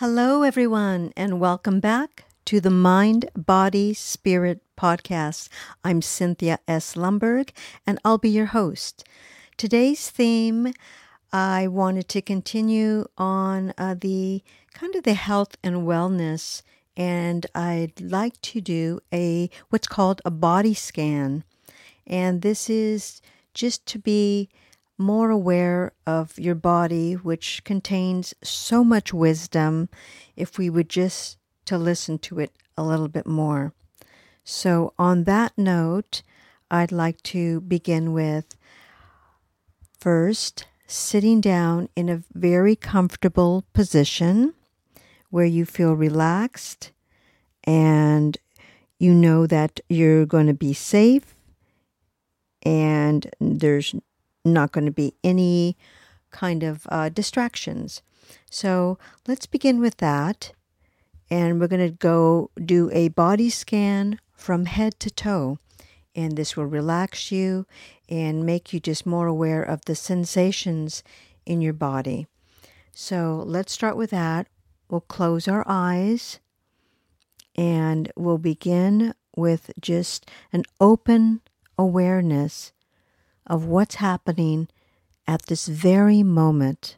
Hello, everyone, and welcome back to the Mind, Body, Spirit podcast. I'm Cynthia S. Lumberg, and I'll be your host. Today's theme, I wanted to continue on uh, the kind of the health and wellness, and I'd like to do a what's called a body scan, and this is just to be more aware of your body, which contains so much wisdom, if we would just to listen to it a little bit more. So, on that note, I'd like to begin with first sitting down in a very comfortable position where you feel relaxed and you know that you're going to be safe and there's not going to be any kind of uh, distractions. So let's begin with that. And we're going to go do a body scan from head to toe. And this will relax you and make you just more aware of the sensations in your body. So let's start with that. We'll close our eyes and we'll begin with just an open awareness of what's happening at this very moment.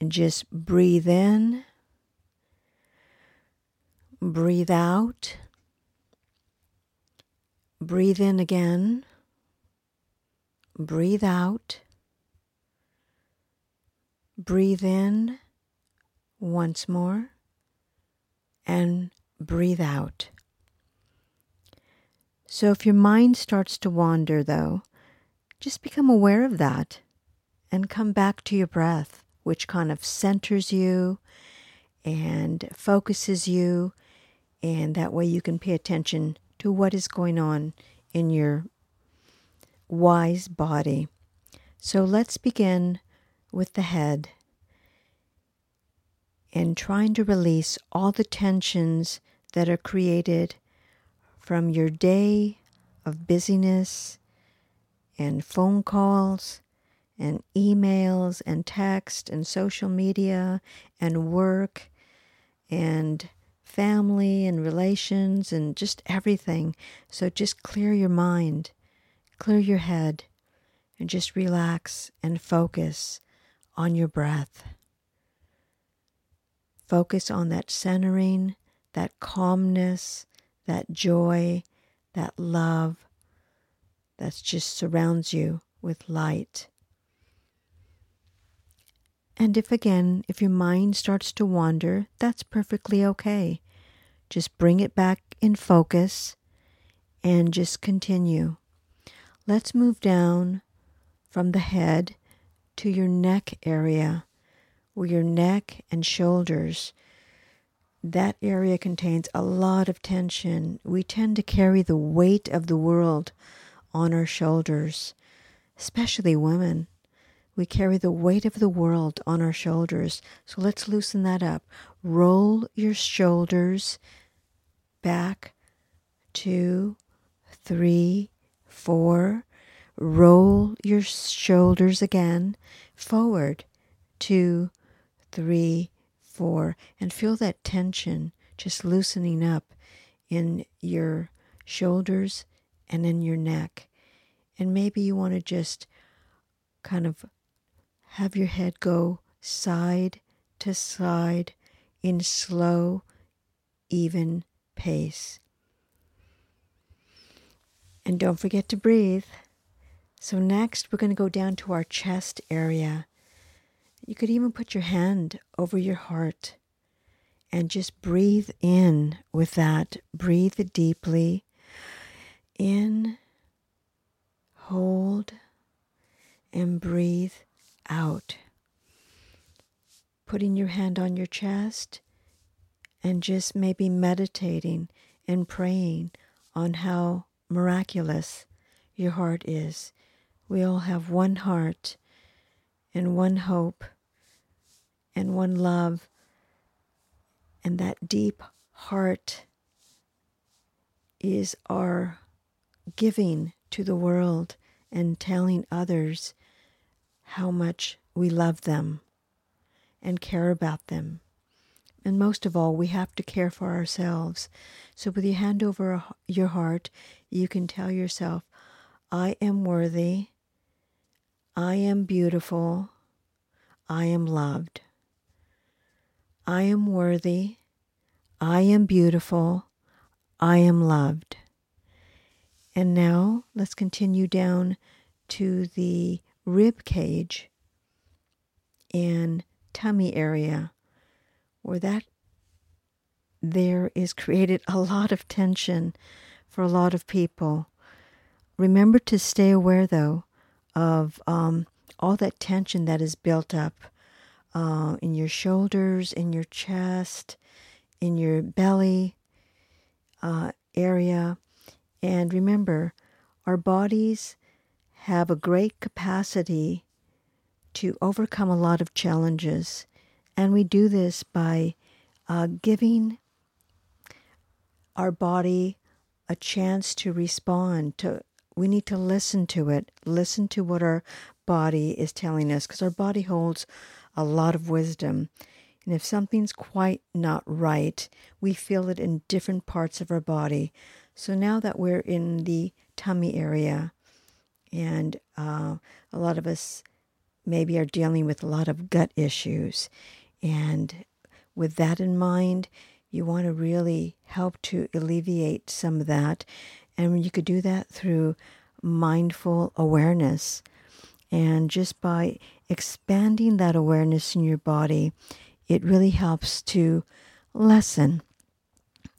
And just breathe in, breathe out, breathe in again, breathe out, breathe in once more, and breathe out. So if your mind starts to wander, though, just become aware of that and come back to your breath, which kind of centers you and focuses you. And that way you can pay attention to what is going on in your wise body. So let's begin with the head and trying to release all the tensions that are created from your day of busyness and phone calls and emails and text and social media and work and family and relations and just everything. So just clear your mind, clear your head, and just relax and focus on your breath. Focus on that centering, that calmness, that joy, that love that just surrounds you with light. And if again, if your mind starts to wander, that's perfectly okay. Just bring it back in focus and just continue. Let's move down from the head to your neck area, where your neck and shoulders that area contains a lot of tension. We tend to carry the weight of the world on our shoulders, especially women. We carry the weight of the world on our shoulders. So let's loosen that up. Roll your shoulders back, two, three, four. Roll your shoulders again, forward, two, three, and feel that tension just loosening up in your shoulders and in your neck. And maybe you want to just kind of have your head go side to side in slow, even pace. And don't forget to breathe. So, next, we're going to go down to our chest area. You could even put your hand over your heart and just breathe in with that. Breathe deeply. In, hold, and breathe out. Putting your hand on your chest and just maybe meditating and praying on how miraculous your heart is. We all have one heart and one hope and one love and that deep heart is our giving to the world and telling others how much we love them and care about them. And most of all, we have to care for ourselves. So, with your hand over your heart, you can tell yourself, I am worthy. I am beautiful. I am loved. I am worthy. I am beautiful. I am loved. And now let's continue down to the rib cage and tummy area where that there is created a lot of tension for a lot of people. Remember to stay aware though of um, all that tension that is built up uh, in your shoulders, in your chest, in your belly uh, area. And remember, our bodies have a great capacity to overcome a lot of challenges. And we do this by uh, giving our body a chance to respond to we need to listen to it listen to what our body is telling us because our body holds a lot of wisdom and if something's quite not right we feel it in different parts of our body so now that we're in the tummy area and uh, a lot of us maybe are dealing with a lot of gut issues and with that in mind you want to really help to alleviate some of that. And you could do that through mindful awareness. And just by expanding that awareness in your body, it really helps to lessen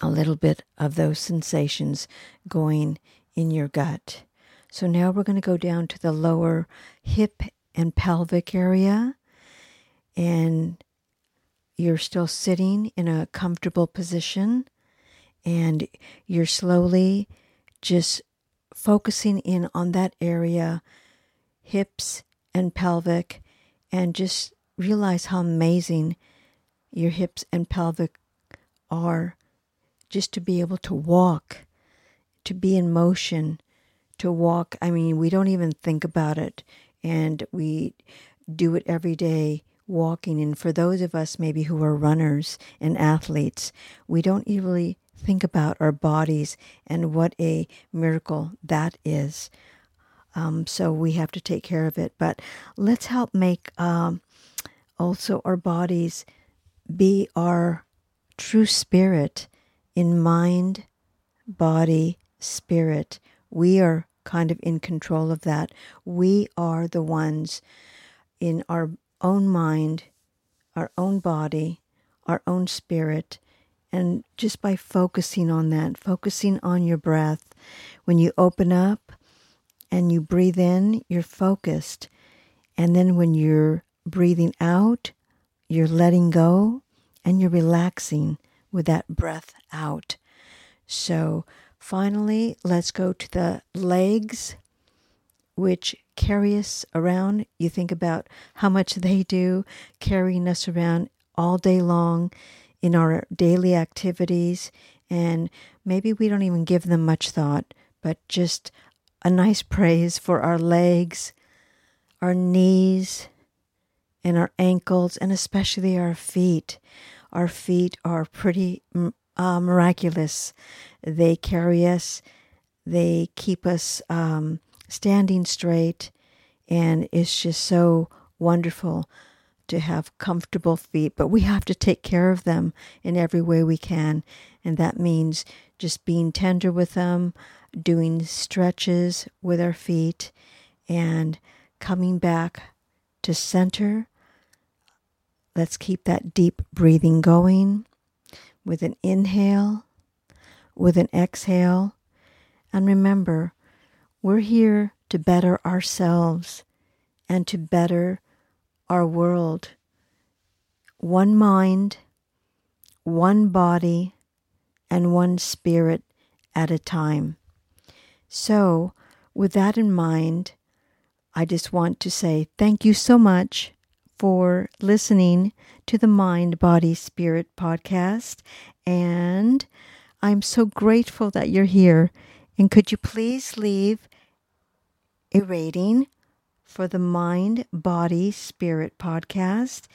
a little bit of those sensations going in your gut. So now we're going to go down to the lower hip and pelvic area. And you're still sitting in a comfortable position and you're slowly just focusing in on that area, hips and pelvic, and just realize how amazing your hips and pelvic are just to be able to walk, to be in motion, to walk. I mean, we don't even think about it, and we do it every day walking. And for those of us maybe who are runners and athletes, we don't really think about our bodies and what a miracle that is. Um, so we have to take care of it. But let's help make um, also our bodies be our true spirit in mind, body, spirit. We are kind of in control of that. We are the ones in our own mind, our own body, our own spirit. And just by focusing on that, focusing on your breath, when you open up and you breathe in, you're focused. And then when you're breathing out, you're letting go and you're relaxing with that breath out. So finally, let's go to the legs which carry us around. You think about how much they do, carrying us around all day long in our daily activities. And maybe we don't even give them much thought, but just a nice praise for our legs, our knees, and our ankles, and especially our feet. Our feet are pretty uh, miraculous. They carry us, they keep us um, standing straight. And it's just so wonderful to have comfortable feet, but we have to take care of them in every way we can. And that means just being tender with them, doing stretches with our feet, and coming back to center. Let's keep that deep breathing going with an inhale, with an exhale. And remember, we're here to better ourselves and to better our world. One mind, one body, and one spirit at a time. So, with that in mind, I just want to say thank you so much for listening to the Mind, Body, Spirit podcast. And I'm so grateful that you're here. And could you please leave a rating for the Mind, Body, Spirit podcast.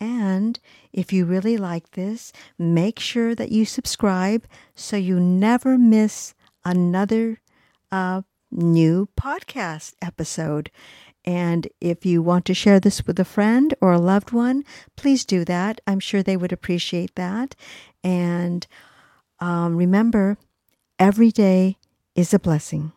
And if you really like this, make sure that you subscribe so you never miss another uh, new podcast episode. And if you want to share this with a friend or a loved one, please do that. I'm sure they would appreciate that. And um, remember, every day is a blessing.